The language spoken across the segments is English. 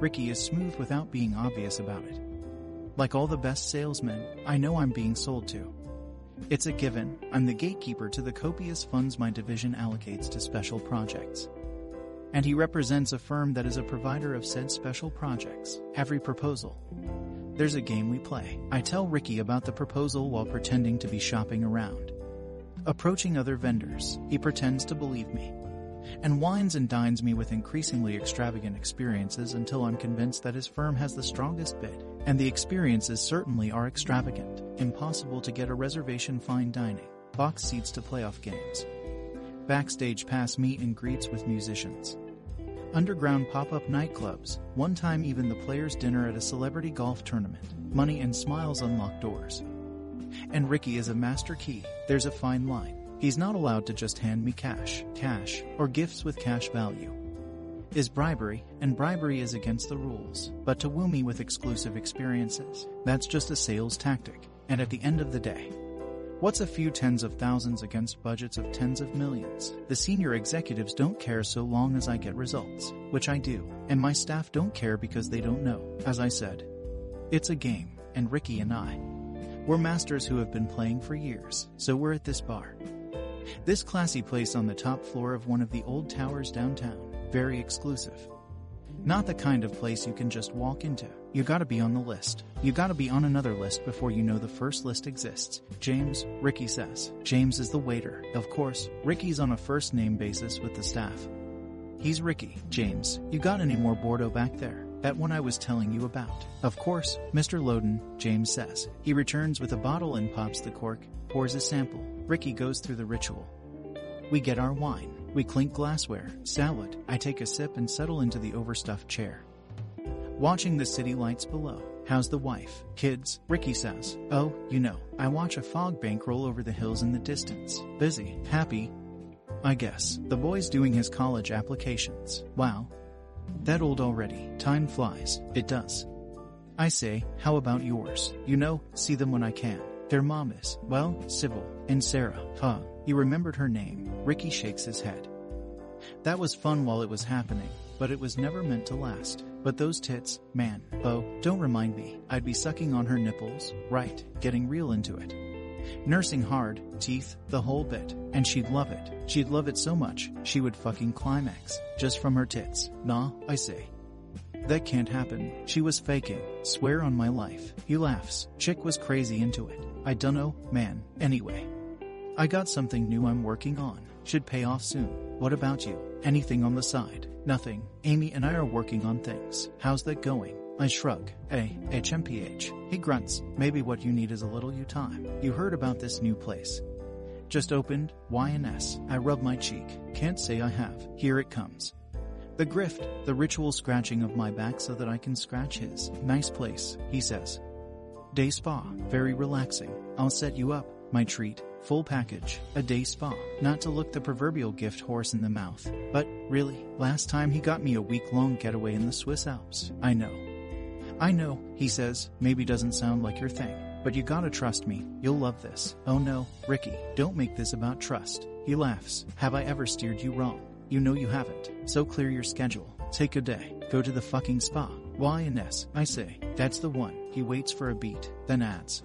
Ricky is smooth without being obvious about it. Like all the best salesmen, I know I'm being sold to. It's a given, I'm the gatekeeper to the copious funds my division allocates to special projects. And he represents a firm that is a provider of said special projects, every proposal. There's a game we play. I tell Ricky about the proposal while pretending to be shopping around. Approaching other vendors, he pretends to believe me and wines and dines me with increasingly extravagant experiences until I'm convinced that his firm has the strongest bid, and the experiences certainly are extravagant. Impossible to get a reservation fine dining, box seats to playoff games, backstage pass meet and greets with musicians, underground pop-up nightclubs, one time even the players' dinner at a celebrity golf tournament, money and smiles unlock doors. And Ricky is a master key, there's a fine line. He's not allowed to just hand me cash, cash, or gifts with cash value. Is bribery, and bribery is against the rules, but to woo me with exclusive experiences, that's just a sales tactic, and at the end of the day, What's a few tens of thousands against budgets of tens of millions? The senior executives don't care so long as I get results, which I do, and my staff don't care because they don't know. As I said, it's a game, and Ricky and I, we're masters who have been playing for years, so we're at this bar. This classy place on the top floor of one of the old towers downtown, very exclusive. Not the kind of place you can just walk into. You gotta be on the list. You gotta be on another list before you know the first list exists. James, Ricky says. James is the waiter. Of course, Ricky's on a first name basis with the staff. He's Ricky. James, you got any more Bordeaux back there? That one I was telling you about. Of course, Mr. Loden, James says. He returns with a bottle and pops the cork, pours a sample. Ricky goes through the ritual. We get our wine. We clink glassware, salad. I take a sip and settle into the overstuffed chair. Watching the city lights below. How's the wife? Kids? Ricky says. Oh, you know, I watch a fog bank roll over the hills in the distance. Busy. Happy. I guess. The boy's doing his college applications. Wow. That old already. Time flies. It does. I say, how about yours? You know, see them when I can. Their mom is, well, Sybil, and Sarah. Huh. You remembered her name. Ricky shakes his head. That was fun while it was happening, but it was never meant to last. But those tits, man, oh, don't remind me. I'd be sucking on her nipples, right, getting real into it. Nursing hard, teeth, the whole bit, and she'd love it. She'd love it so much, she would fucking climax, just from her tits. Nah, I say. That can't happen. She was faking. Swear on my life. He laughs. Chick was crazy into it. I dunno, man. Anyway. I got something new I'm working on. Should pay off soon. What about you? Anything on the side? Nothing. Amy and I are working on things. How's that going? I shrug. A, HMPH. He grunts. Maybe what you need is a little you time. You heard about this new place. Just opened, YNS. I rub my cheek. Can't say I have. Here it comes. The grift, the ritual scratching of my back so that I can scratch his. Nice place, he says. Day spa, very relaxing. I'll set you up, my treat. Full package, a day spa. Not to look the proverbial gift horse in the mouth, but really, last time he got me a week long getaway in the Swiss Alps. I know. I know, he says, maybe doesn't sound like your thing, but you gotta trust me. You'll love this. Oh no, Ricky, don't make this about trust. He laughs. Have I ever steered you wrong? You know you haven't. So clear your schedule. Take a day. Go to the fucking spa. Y and S, I say. That's the one. He waits for a beat, then adds.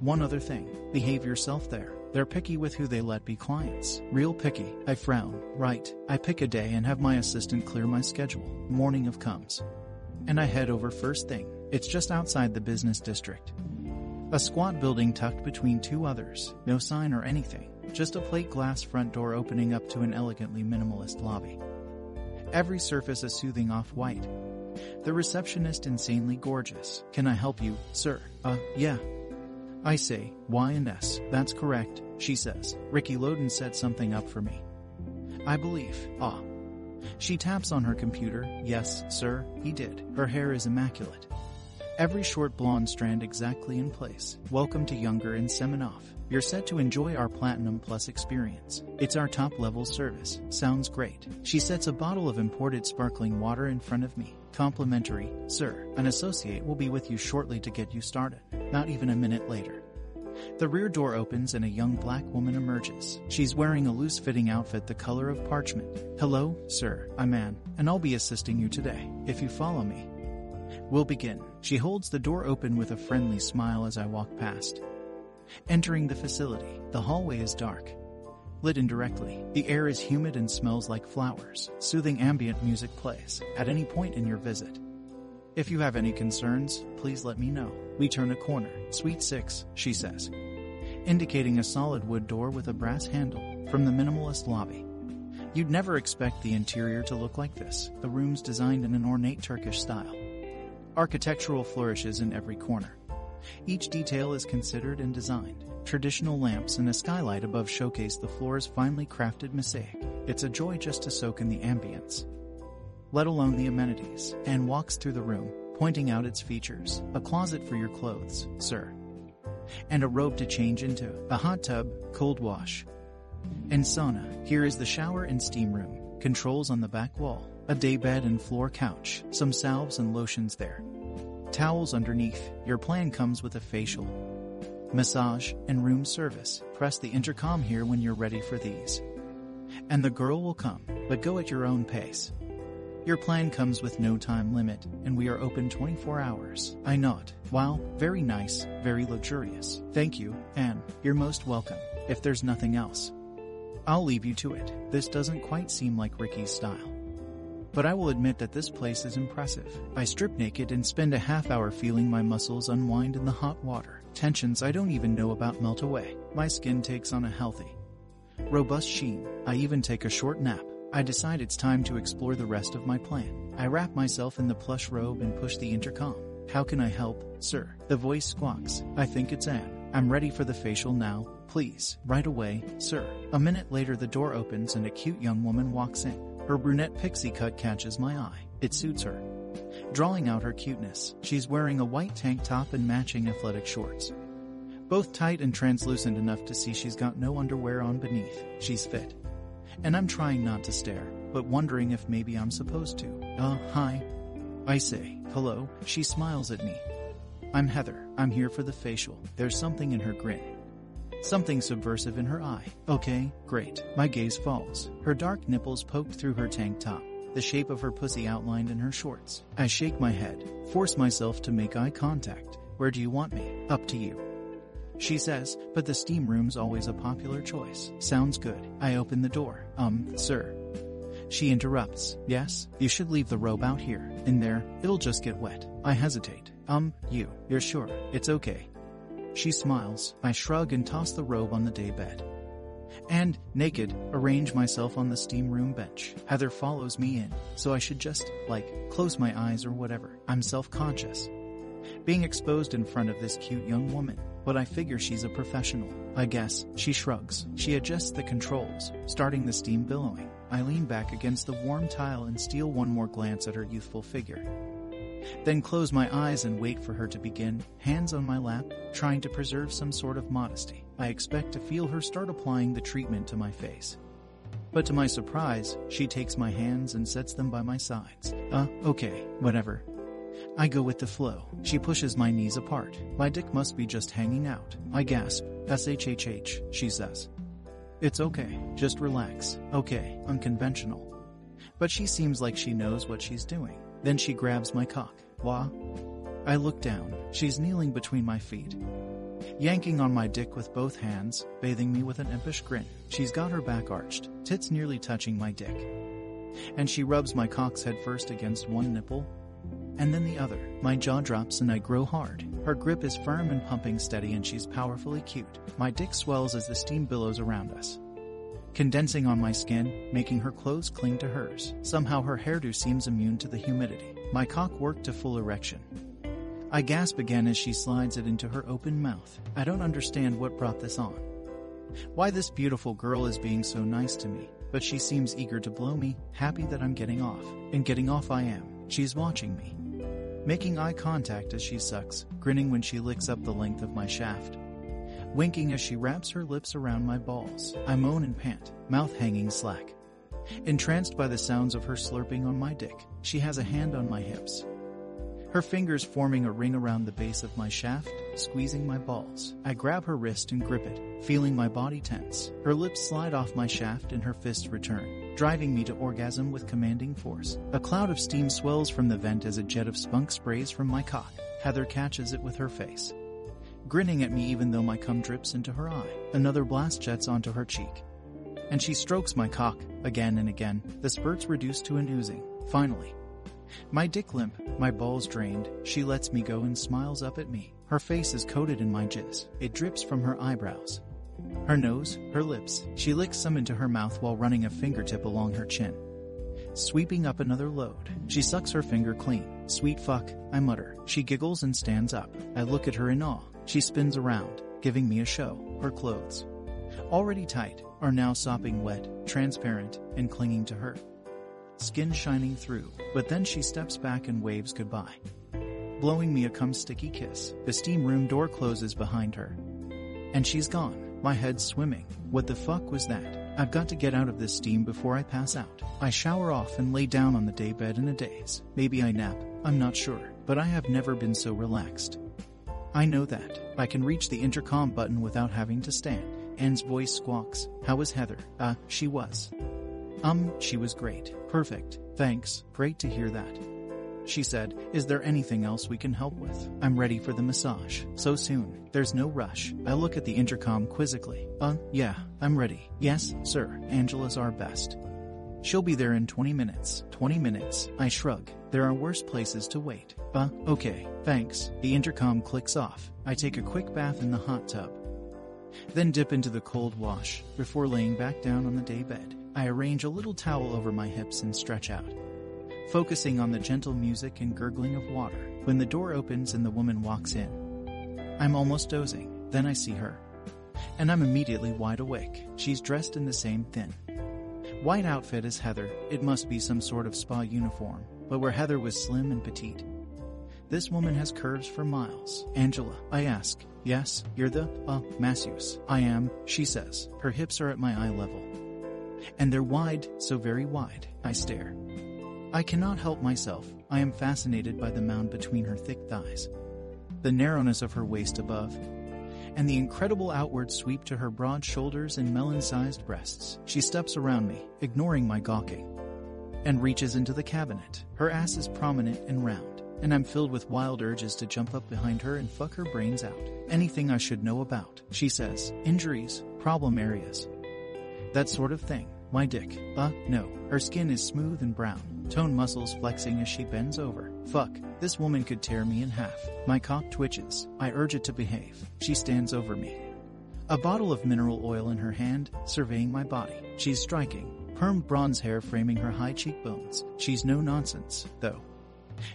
One other thing. Behave yourself there. They're picky with who they let be clients. Real picky. I frown. Right. I pick a day and have my assistant clear my schedule. Morning of comes. And I head over first thing. It's just outside the business district. A squat building tucked between two others. No sign or anything. Just a plate glass front door opening up to an elegantly minimalist lobby. Every surface a soothing off-white. The receptionist insanely gorgeous. Can I help you, sir? Uh, yeah. I say, Y and S. That's correct, she says. Ricky Loden set something up for me. I believe. Ah. She taps on her computer. Yes, sir, he did. Her hair is immaculate. Every short blonde strand exactly in place. Welcome to Younger and Semenoff. You're set to enjoy our Platinum Plus experience. It's our top level service. Sounds great. She sets a bottle of imported sparkling water in front of me. Complimentary, sir. An associate will be with you shortly to get you started. Not even a minute later. The rear door opens and a young black woman emerges. She's wearing a loose fitting outfit the color of parchment. Hello, sir, I'm Anne, and I'll be assisting you today, if you follow me. We'll begin. She holds the door open with a friendly smile as I walk past. Entering the facility, the hallway is dark. Lit indirectly, the air is humid and smells like flowers. Soothing ambient music plays at any point in your visit. If you have any concerns, please let me know. We turn a corner. Suite 6, she says, indicating a solid wood door with a brass handle from the minimalist lobby. You'd never expect the interior to look like this. The room's designed in an ornate Turkish style. Architectural flourishes in every corner. Each detail is considered and designed. Traditional lamps and a skylight above showcase the floor's finely crafted mosaic. It's a joy just to soak in the ambience. Let alone the amenities. Anne walks through the room, pointing out its features. A closet for your clothes, sir. And a robe to change into. A hot tub, cold wash. And sauna. Here is the shower and steam room. Controls on the back wall. A daybed and floor couch. Some salves and lotions there. Towels underneath. Your plan comes with a facial, massage, and room service. Press the intercom here when you're ready for these. And the girl will come, but go at your own pace. Your plan comes with no time limit, and we are open 24 hours. I nod. Wow, very nice, very luxurious. Thank you, Anne. You're most welcome. If there's nothing else, I'll leave you to it. This doesn't quite seem like Ricky's style. But I will admit that this place is impressive. I strip naked and spend a half hour feeling my muscles unwind in the hot water. Tensions I don't even know about melt away. My skin takes on a healthy, robust sheen. I even take a short nap. I decide it's time to explore the rest of my plan. I wrap myself in the plush robe and push the intercom. How can I help, sir? The voice squawks. I think it's Anne. I'm ready for the facial now. Please, right away, sir. A minute later, the door opens and a cute young woman walks in. Her brunette pixie cut catches my eye. It suits her. Drawing out her cuteness, she's wearing a white tank top and matching athletic shorts. Both tight and translucent enough to see she's got no underwear on beneath. She's fit. And I'm trying not to stare, but wondering if maybe I'm supposed to. Uh, hi. I say, hello. She smiles at me. I'm Heather. I'm here for the facial. There's something in her grin. Something subversive in her eye. Okay, great. My gaze falls. Her dark nipples poked through her tank top, the shape of her pussy outlined in her shorts. I shake my head, force myself to make eye contact. Where do you want me? Up to you. She says, but the steam room's always a popular choice. Sounds good. I open the door. Um, sir. She interrupts. Yes, you should leave the robe out here. In there, it'll just get wet. I hesitate. Um, you. You're sure? It's okay. She smiles. I shrug and toss the robe on the day bed. And, naked, arrange myself on the steam room bench. Heather follows me in, so I should just, like, close my eyes or whatever. I'm self-conscious. Being exposed in front of this cute young woman, but I figure she's a professional. I guess. She shrugs. She adjusts the controls, starting the steam billowing. I lean back against the warm tile and steal one more glance at her youthful figure. Then close my eyes and wait for her to begin, hands on my lap, trying to preserve some sort of modesty. I expect to feel her start applying the treatment to my face. But to my surprise, she takes my hands and sets them by my sides. Uh, okay, whatever. I go with the flow. She pushes my knees apart. My dick must be just hanging out. I gasp. SHHH, she says. It's okay. Just relax. Okay, unconventional. But she seems like she knows what she's doing. Then she grabs my cock. Wah. I look down. She's kneeling between my feet. Yanking on my dick with both hands, bathing me with an impish grin. She's got her back arched, tits nearly touching my dick. And she rubs my cock's head first against one nipple, and then the other. My jaw drops and I grow hard. Her grip is firm and pumping steady and she's powerfully cute. My dick swells as the steam billows around us. Condensing on my skin, making her clothes cling to hers. Somehow her hairdo seems immune to the humidity. My cock worked to full erection. I gasp again as she slides it into her open mouth. I don't understand what brought this on. Why this beautiful girl is being so nice to me, but she seems eager to blow me, happy that I'm getting off. And getting off I am. She's watching me making eye contact as she sucks, grinning when she licks up the length of my shaft. Winking as she wraps her lips around my balls. I moan and pant, mouth hanging slack. Entranced by the sounds of her slurping on my dick, she has a hand on my hips. Her fingers forming a ring around the base of my shaft, squeezing my balls. I grab her wrist and grip it, feeling my body tense. Her lips slide off my shaft and her fists return, driving me to orgasm with commanding force. A cloud of steam swells from the vent as a jet of spunk sprays from my cock. Heather catches it with her face, grinning at me even though my cum drips into her eye. Another blast jets onto her cheek. And she strokes my cock again and again, the spurts reduced to an oozing. Finally, my dick limp, my balls drained, she lets me go and smiles up at me. Her face is coated in my jizz. It drips from her eyebrows. Her nose, her lips. She licks some into her mouth while running a fingertip along her chin. Sweeping up another load, she sucks her finger clean. Sweet fuck, I mutter. She giggles and stands up. I look at her in awe. She spins around, giving me a show. Her clothes, already tight, are now sopping wet, transparent, and clinging to her. Skin shining through, but then she steps back and waves goodbye. Blowing me a cum sticky kiss, the steam room door closes behind her. And she's gone, my head swimming. What the fuck was that? I've got to get out of this steam before I pass out. I shower off and lay down on the daybed in a daze. Maybe I nap, I'm not sure, but I have never been so relaxed. I know that. I can reach the intercom button without having to stand. Anne's voice squawks. How was Heather? Uh, she was. Um, she was great. Perfect. Thanks. Great to hear that. She said, Is there anything else we can help with? I'm ready for the massage. So soon. There's no rush. I look at the intercom quizzically. Uh, yeah, I'm ready. Yes, sir. Angela's our best. She'll be there in 20 minutes. 20 minutes. I shrug. There are worse places to wait. Uh, okay. Thanks. The intercom clicks off. I take a quick bath in the hot tub. Then dip into the cold wash before laying back down on the day bed. I arrange a little towel over my hips and stretch out, focusing on the gentle music and gurgling of water. When the door opens and the woman walks in, I'm almost dozing. Then I see her, and I'm immediately wide awake. She's dressed in the same thin, white outfit as Heather. It must be some sort of spa uniform, but where Heather was slim and petite. This woman has curves for miles. Angela, I ask. Yes, you're the, uh, masseuse. I am, she says. Her hips are at my eye level. And they're wide, so very wide. I stare. I cannot help myself. I am fascinated by the mound between her thick thighs, the narrowness of her waist above, and the incredible outward sweep to her broad shoulders and melon-sized breasts. She steps around me, ignoring my gawking, and reaches into the cabinet. Her ass is prominent and round, and I'm filled with wild urges to jump up behind her and fuck her brains out. Anything I should know about, she says. Injuries, problem areas, that sort of thing. My dick. Uh, no. Her skin is smooth and brown, tone muscles flexing as she bends over. Fuck, this woman could tear me in half. My cock twitches. I urge it to behave. She stands over me. A bottle of mineral oil in her hand, surveying my body. She's striking. Permed bronze hair framing her high cheekbones. She's no nonsense, though.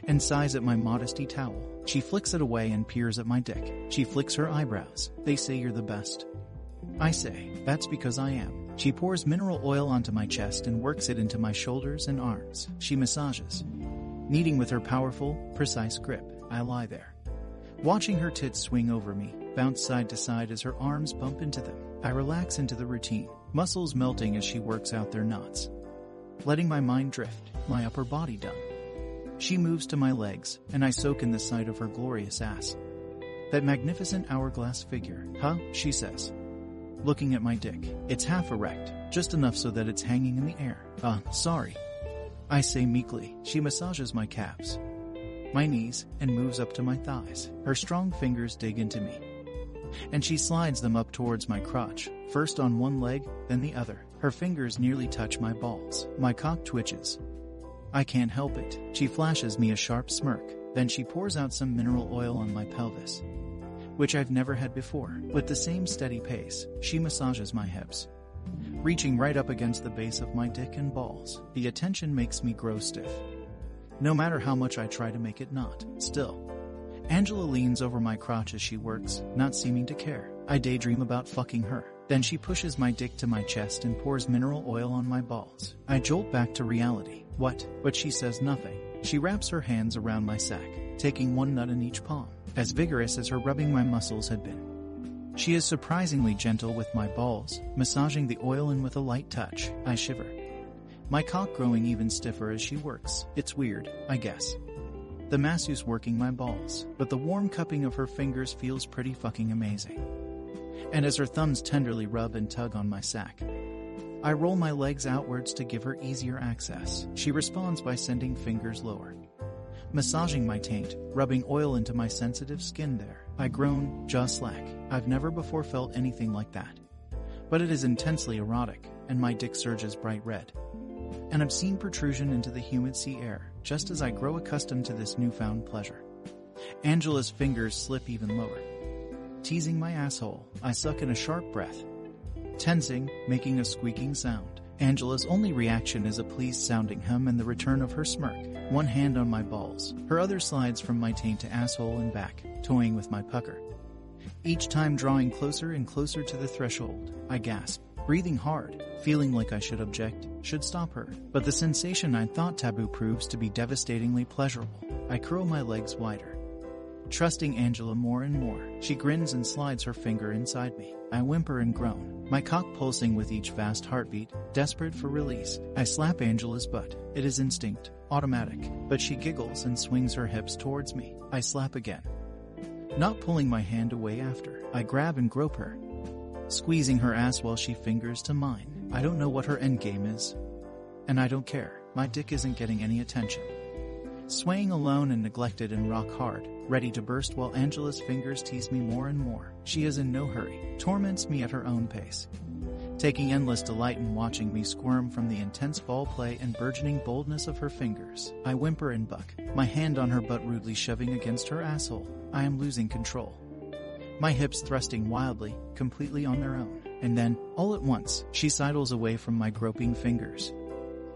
And sighs at my modesty towel. She flicks it away and peers at my dick. She flicks her eyebrows. They say you're the best. I say, that's because I am. She pours mineral oil onto my chest and works it into my shoulders and arms. She massages. Kneading with her powerful, precise grip, I lie there. Watching her tits swing over me, bounce side to side as her arms bump into them. I relax into the routine, muscles melting as she works out their knots. Letting my mind drift, my upper body done. She moves to my legs, and I soak in the sight of her glorious ass. That magnificent hourglass figure, huh? She says, looking at my dick. It's half erect, just enough so that it's hanging in the air. Ah, uh, sorry. I say meekly. She massages my calves, my knees, and moves up to my thighs. Her strong fingers dig into me. And she slides them up towards my crotch, first on one leg, then the other. Her fingers nearly touch my balls. My cock twitches. I can't help it. She flashes me a sharp smirk. Then she pours out some mineral oil on my pelvis which I've never had before. With the same steady pace, she massages my hips, reaching right up against the base of my dick and balls. The attention makes me grow stiff. No matter how much I try to make it not, still. Angela leans over my crotch as she works, not seeming to care. I daydream about fucking her. Then she pushes my dick to my chest and pours mineral oil on my balls. I jolt back to reality. What? But she says nothing. She wraps her hands around my sack, taking one nut in each palm as vigorous as her rubbing my muscles had been. She is surprisingly gentle with my balls, massaging the oil in with a light touch. I shiver. My cock growing even stiffer as she works. It's weird, I guess. the masseuse working my balls, but the warm cupping of her fingers feels pretty fucking amazing. And as her thumbs tenderly rub and tug on my sack, I roll my legs outwards to give her easier access. She responds by sending fingers lower, massaging my taint, rubbing oil into my sensitive skin there. I groan, jaw slack. I've never before felt anything like that. But it is intensely erotic, and my dick surges bright red. An obscene protrusion into the humid sea air, just as I grow accustomed to this newfound pleasure. Angela's fingers slip even lower. Teasing my asshole, I suck in a sharp breath, tensing, making a squeaking sound. Angela's only reaction is a pleased sounding hum and the return of her smirk, one hand on my balls, her other slides from my taint to asshole and back, toying with my pucker. Each time drawing closer and closer to the threshold, I gasp, breathing hard, feeling like I should object, should stop her. But the sensation I thought taboo proves to be devastatingly pleasurable. I curl my legs wider, trusting Angela more and more. She grins and slides her finger inside me. I whimper and groan, my cock pulsing with each vast heartbeat, desperate for release. I slap Angela's butt. It is instinct, automatic, but she giggles and swings her hips towards me. I slap again. Not pulling my hand away after, I grab and grope her, squeezing her ass while she fingers to mine. I don't know what her endgame is, and I don't care. My dick isn't getting any attention. Swaying alone and neglected and rock hard, ready to burst while Angela's fingers tease me more and more. She is in no hurry, torments me at her own pace. Taking endless delight in watching me squirm from the intense ball play and burgeoning boldness of her fingers, I whimper and buck, my hand on her butt rudely shoving against her asshole. I am losing control. My hips thrusting wildly, completely on their own. And then, all at once, she sidles away from my groping fingers,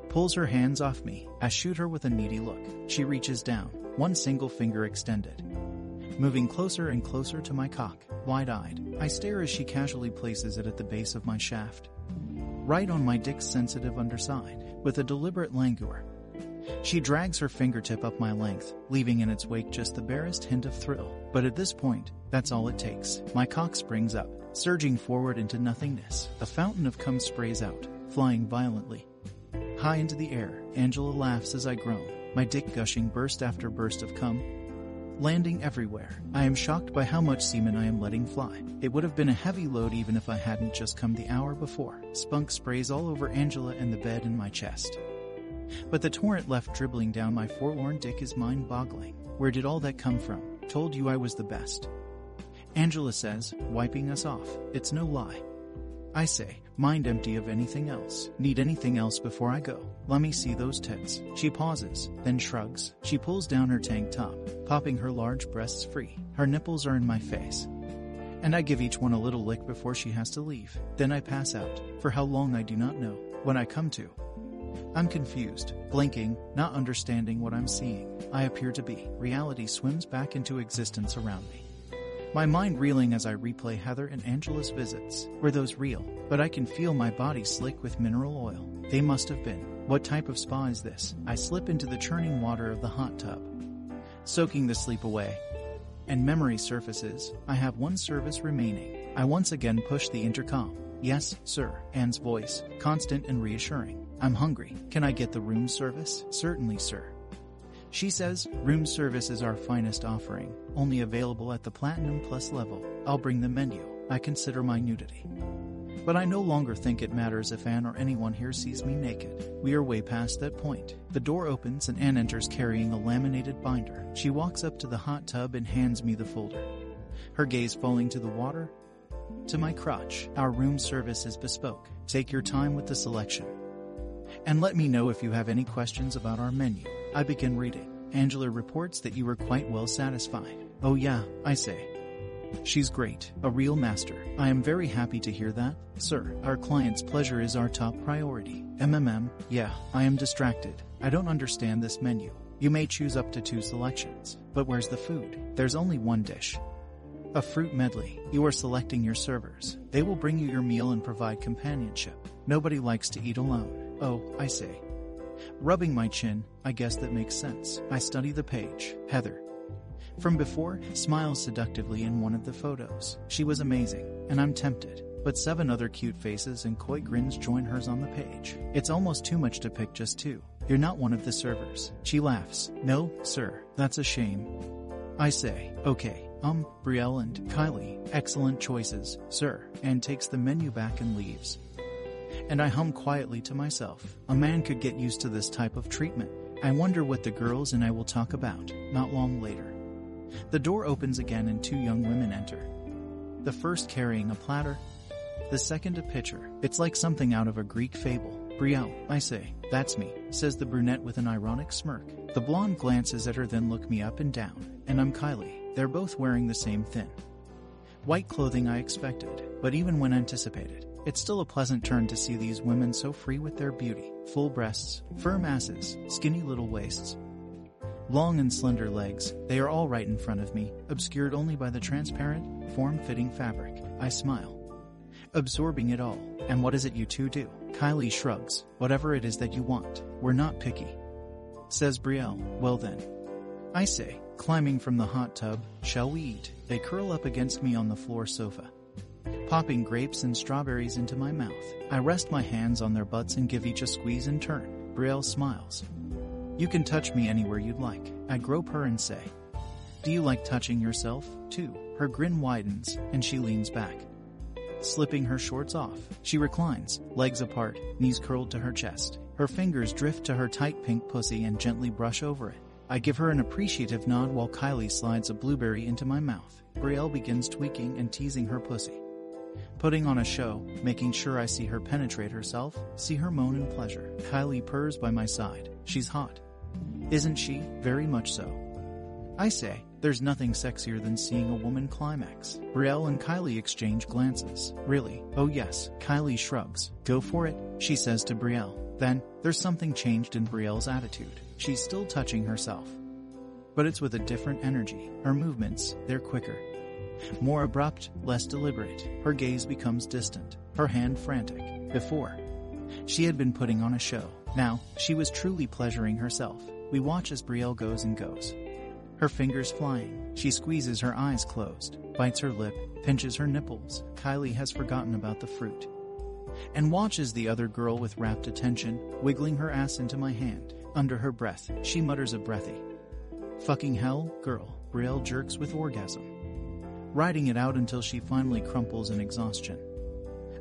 pulls her hands off me. I shoot her with a needy look. She reaches down, one single finger extended. Moving closer and closer to my cock, wide eyed, I stare as she casually places it at the base of my shaft. Right on my dick's sensitive underside, with a deliberate languor. She drags her fingertip up my length, leaving in its wake just the barest hint of thrill. But at this point, that's all it takes. My cock springs up, surging forward into nothingness. A fountain of cum sprays out, flying violently. High into the air, Angela laughs as I groan, my dick gushing burst after burst of cum, landing everywhere. I am shocked by how much semen I am letting fly. It would have been a heavy load even if I hadn't just come the hour before. Spunk sprays all over Angela and the bed in my chest. But the torrent left dribbling down my forlorn dick is mind boggling. Where did all that come from? Told you I was the best. Angela says, wiping us off. It's no lie. I say, mind empty of anything else. Need anything else before I go? Let me see those tits. She pauses, then shrugs. She pulls down her tank top, popping her large breasts free. Her nipples are in my face. And I give each one a little lick before she has to leave. Then I pass out. For how long I do not know. When I come to, I'm confused, blinking, not understanding what I'm seeing. I appear to be. Reality swims back into existence around me. My mind reeling as I replay Heather and Angela's visits. Were those real? But I can feel my body slick with mineral oil. They must have been. What type of spa is this? I slip into the churning water of the hot tub, soaking the sleep away. And memory surfaces. I have one service remaining. I once again push the intercom. Yes, sir. Anne's voice, constant and reassuring. I'm hungry. Can I get the room service? Certainly, sir. She says, room service is our finest offering, only available at the Platinum Plus level. I'll bring the menu. I consider my nudity. But I no longer think it matters if Anne or anyone here sees me naked. We are way past that point. The door opens and Anne enters carrying a laminated binder. She walks up to the hot tub and hands me the folder. Her gaze falling to the water, to my crotch. Our room service is bespoke. Take your time with the selection. And let me know if you have any questions about our menu. I begin reading. Angela reports that you were quite well satisfied. Oh yeah, I say. She's great, a real master. I am very happy to hear that, sir. Our client's pleasure is our top priority. MMM, yeah, I am distracted. I don't understand this menu. You may choose up to two selections. But where's the food? There's only one dish. A fruit medley. You are selecting your servers. They will bring you your meal and provide companionship. Nobody likes to eat alone. Oh, I say. Rubbing my chin, I guess that makes sense. I study the page. Heather. From before, smiles seductively in one of the photos. She was amazing, and I'm tempted. But seven other cute faces and coy grins join hers on the page. It's almost too much to pick just two. You're not one of the servers. She laughs. No, sir, that's a shame. I say, okay, um, Brielle and Kylie, excellent choices, sir, and takes the menu back and leaves. And I hum quietly to myself. A man could get used to this type of treatment. I wonder what the girls and I will talk about, not long later. The door opens again and two young women enter. The first carrying a platter, the second a pitcher. It's like something out of a Greek fable. Brielle, I say, that's me, says the brunette with an ironic smirk. The blonde glances at her then look me up and down, and I'm Kylie. They're both wearing the same thin. White clothing I expected, but even when anticipated, it's still a pleasant turn to see these women so free with their beauty. Full breasts, firm asses, skinny little waists. Long and slender legs, they are all right in front of me, obscured only by the transparent, form-fitting fabric. I smile. Absorbing it all. And what is it you two do? Kylie shrugs. Whatever it is that you want. We're not picky. Says Brielle. Well then. I say, climbing from the hot tub, shall we eat? They curl up against me on the floor sofa. Popping grapes and strawberries into my mouth. I rest my hands on their butts and give each a squeeze in turn. Brielle smiles. You can touch me anywhere you'd like. I grope her and say, Do you like touching yourself, too? Her grin widens, and she leans back. Slipping her shorts off, she reclines, legs apart, knees curled to her chest. Her fingers drift to her tight pink pussy and gently brush over it. I give her an appreciative nod while Kylie slides a blueberry into my mouth. Brielle begins tweaking and teasing her pussy. Putting on a show, making sure I see her penetrate herself, see her moan in pleasure. Kylie purrs by my side. She's hot. Isn't she? Very much so. I say, there's nothing sexier than seeing a woman climax. Brielle and Kylie exchange glances. Really? Oh yes. Kylie shrugs. Go for it, she says to Brielle. Then, there's something changed in Brielle's attitude. She's still touching herself. But it's with a different energy. Her movements, they're quicker. More abrupt, less deliberate. Her gaze becomes distant. Her hand frantic. Before, she had been putting on a show. Now, she was truly pleasuring herself. We watch as Brielle goes and goes. Her fingers flying. She squeezes her eyes closed, bites her lip, pinches her nipples. Kylie has forgotten about the fruit. And watches the other girl with rapt attention, wiggling her ass into my hand. Under her breath, she mutters a breathy. Fucking hell, girl. Brielle jerks with orgasm. Riding it out until she finally crumples in exhaustion.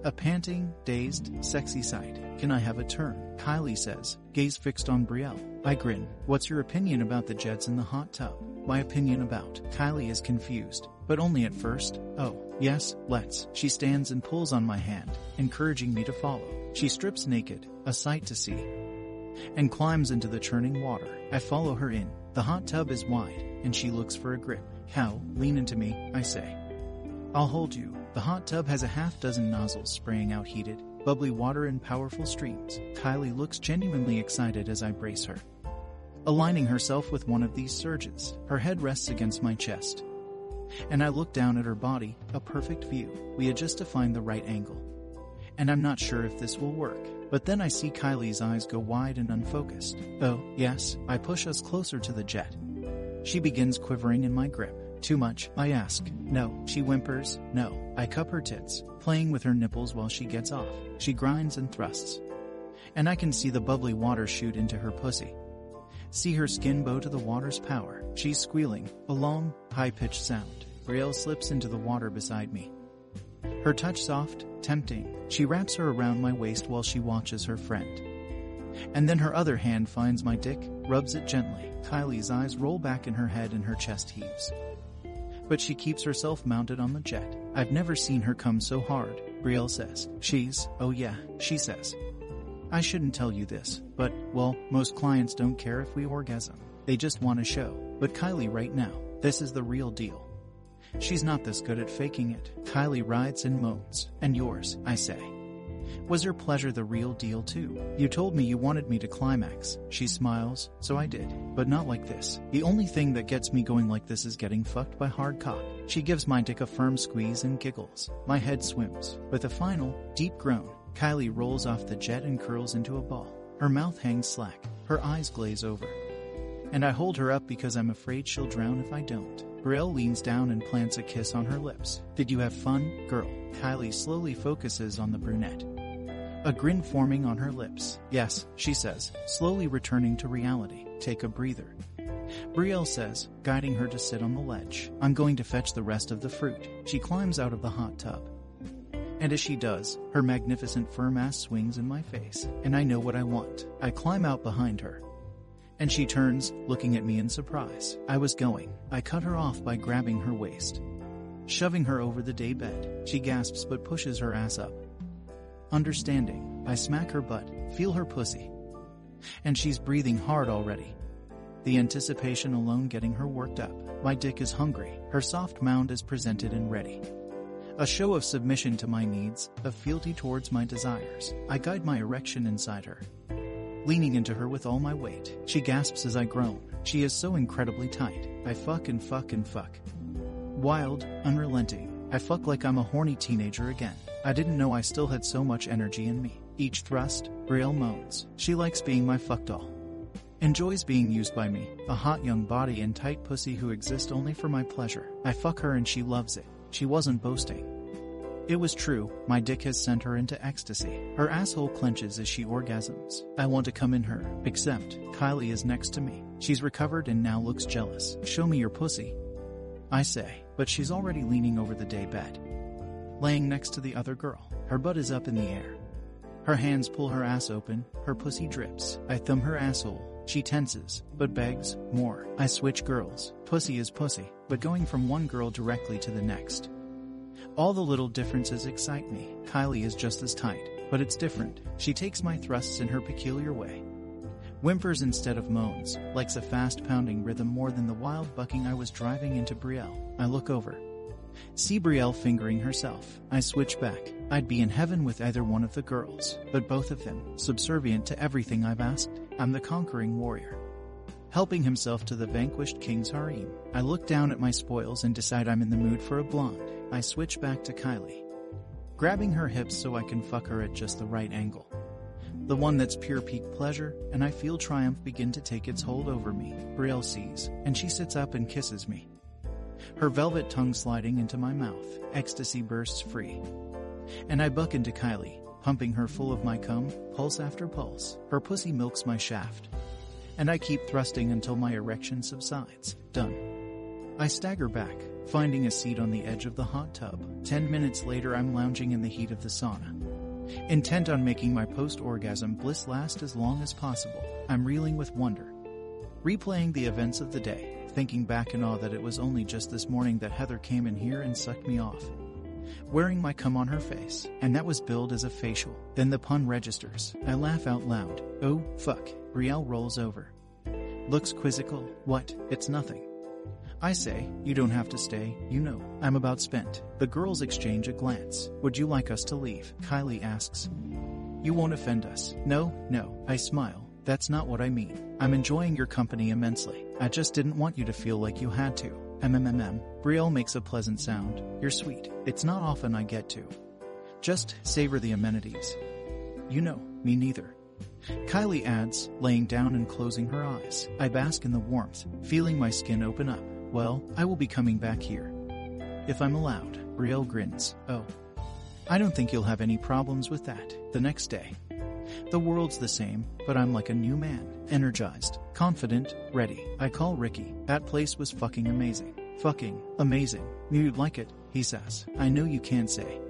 A panting, dazed, sexy sight. Can I have a turn? Kylie says, gaze fixed on Brielle. I grin. What's your opinion about the jets in the hot tub? My opinion about. Kylie is confused, but only at first. Oh, yes, let's. She stands and pulls on my hand, encouraging me to follow. She strips naked, a sight to see, and climbs into the churning water. I follow her in. The hot tub is wide, and she looks for a grip. How? Lean into me, I say. I'll hold you. The hot tub has a half dozen nozzles spraying out heated, bubbly water in powerful streams. Kylie looks genuinely excited as I brace her. Aligning herself with one of these surges, her head rests against my chest. And I look down at her body, a perfect view. We had just to find the right angle. And I'm not sure if this will work. But then I see Kylie's eyes go wide and unfocused. Oh, yes, I push us closer to the jet. She begins quivering in my grip. Too much, I ask. No, she whimpers. No, I cup her tits, playing with her nipples while she gets off. She grinds and thrusts. And I can see the bubbly water shoot into her pussy. See her skin bow to the water's power. She's squealing, a long, high-pitched sound. Brielle slips into the water beside me. Her touch soft, tempting. She wraps her around my waist while she watches her friend. And then her other hand finds my dick, rubs it gently. Kylie's eyes roll back in her head and her chest heaves but she keeps herself mounted on the jet. I've never seen her come so hard, Brielle says. She's, oh yeah, she says. I shouldn't tell you this, but, well, most clients don't care if we orgasm. They just want a show. But Kylie right now, this is the real deal. She's not this good at faking it. Kylie rides and moans. And yours, I say. Was your pleasure the real deal too? You told me you wanted me to climax. She smiles, so I did. But not like this. The only thing that gets me going like this is getting fucked by hard cock. She gives my dick a firm squeeze and giggles. My head swims. With a final, deep groan, Kylie rolls off the jet and curls into a ball. Her mouth hangs slack. Her eyes glaze over. And I hold her up because I'm afraid she'll drown if I don't. Brielle leans down and plants a kiss on her lips. Did you have fun, girl? Kylie slowly focuses on the brunette. A grin forming on her lips. Yes, she says, slowly returning to reality. Take a breather. Brielle says, guiding her to sit on the ledge. I'm going to fetch the rest of the fruit. She climbs out of the hot tub. And as she does, her magnificent firm ass swings in my face, and I know what I want. I climb out behind her. And she turns, looking at me in surprise. I was going. I cut her off by grabbing her waist. Shoving her over the day bed, she gasps but pushes her ass up. Understanding, I smack her butt, feel her pussy. And she's breathing hard already. The anticipation alone getting her worked up. My dick is hungry, her soft mound is presented and ready. A show of submission to my needs, of fealty towards my desires. I guide my erection inside her. Leaning into her with all my weight, she gasps as I groan. She is so incredibly tight. I fuck and fuck and fuck. Wild, unrelenting. I fuck like I'm a horny teenager again. I didn't know I still had so much energy in me. Each thrust, Brielle moans. She likes being my fuck doll. Enjoys being used by me, a hot young body and tight pussy who exist only for my pleasure. I fuck her and she loves it. She wasn't boasting. It was true, my dick has sent her into ecstasy. Her asshole clenches as she orgasms. I want to come in her, except Kylie is next to me. She's recovered and now looks jealous. Show me your pussy. I say, but she's already leaning over the day bed. Laying next to the other girl. Her butt is up in the air. Her hands pull her ass open, her pussy drips. I thumb her asshole. She tenses, but begs more. I switch girls. Pussy is pussy, but going from one girl directly to the next. All the little differences excite me. Kylie is just as tight, but it's different. She takes my thrusts in her peculiar way. Whimpers instead of moans, likes a fast pounding rhythm more than the wild bucking I was driving into Brielle. I look over. See Brielle fingering herself. I switch back. I'd be in heaven with either one of the girls, but both of them, subservient to everything I've asked. I'm the conquering warrior. Helping himself to the vanquished king's harem. I look down at my spoils and decide I'm in the mood for a blonde. I switch back to Kylie. Grabbing her hips so I can fuck her at just the right angle. The one that's pure peak pleasure, and I feel triumph begin to take its hold over me. Brielle sees, and she sits up and kisses me. Her velvet tongue sliding into my mouth, ecstasy bursts free. And I buck into Kylie, pumping her full of my cum, pulse after pulse. Her pussy milks my shaft. And I keep thrusting until my erection subsides. Done. I stagger back, finding a seat on the edge of the hot tub. Ten minutes later, I'm lounging in the heat of the sauna. Intent on making my post-orgasm bliss last as long as possible, I'm reeling with wonder. Replaying the events of the day, thinking back in awe that it was only just this morning that Heather came in here and sucked me off. Wearing my cum on her face, and that was billed as a facial. Then the pun registers. I laugh out loud. Oh, fuck. Brielle rolls over. Looks quizzical. What? It's nothing. I say, you don't have to stay, you know. I'm about spent. The girls exchange a glance. Would you like us to leave? Kylie asks. You won't offend us. No, no. I smile. That's not what I mean. I'm enjoying your company immensely. I just didn't want you to feel like you had to. MMMM. Brielle makes a pleasant sound. You're sweet. It's not often I get to. Just savor the amenities. You know, me neither. Kylie adds, laying down and closing her eyes. I bask in the warmth, feeling my skin open up. Well, I will be coming back here. If I'm allowed, Brielle grins. Oh. I don't think you'll have any problems with that. The next day. The world's the same, but I'm like a new man. Energized, confident, ready. I call Ricky. That place was fucking amazing. Fucking amazing. Knew you'd like it, he says. I know you can't say.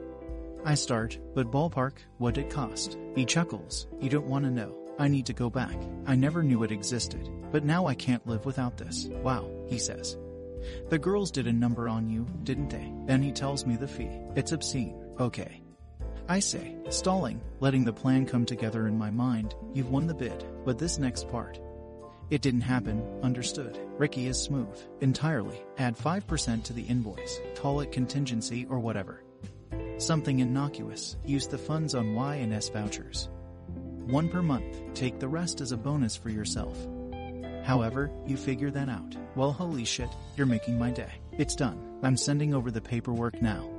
I start, but ballpark, what'd it cost? He chuckles. You don't want to know. I need to go back. I never knew it existed, but now I can't live without this. Wow, he says. The girls did a number on you, didn't they? Then he tells me the fee. It's obscene. Okay. I say, stalling, letting the plan come together in my mind, you've won the bid, but this next part. It didn't happen, understood. Ricky is smooth, entirely. Add 5% to the invoice, call it contingency or whatever. Something innocuous, use the funds on Y and S vouchers. One per month, take the rest as a bonus for yourself. However, you figure that out. Well, holy shit, you're making my day. It's done. I'm sending over the paperwork now.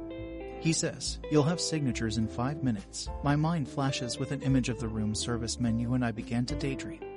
He says, You'll have signatures in five minutes. My mind flashes with an image of the room service menu and I began to daydream.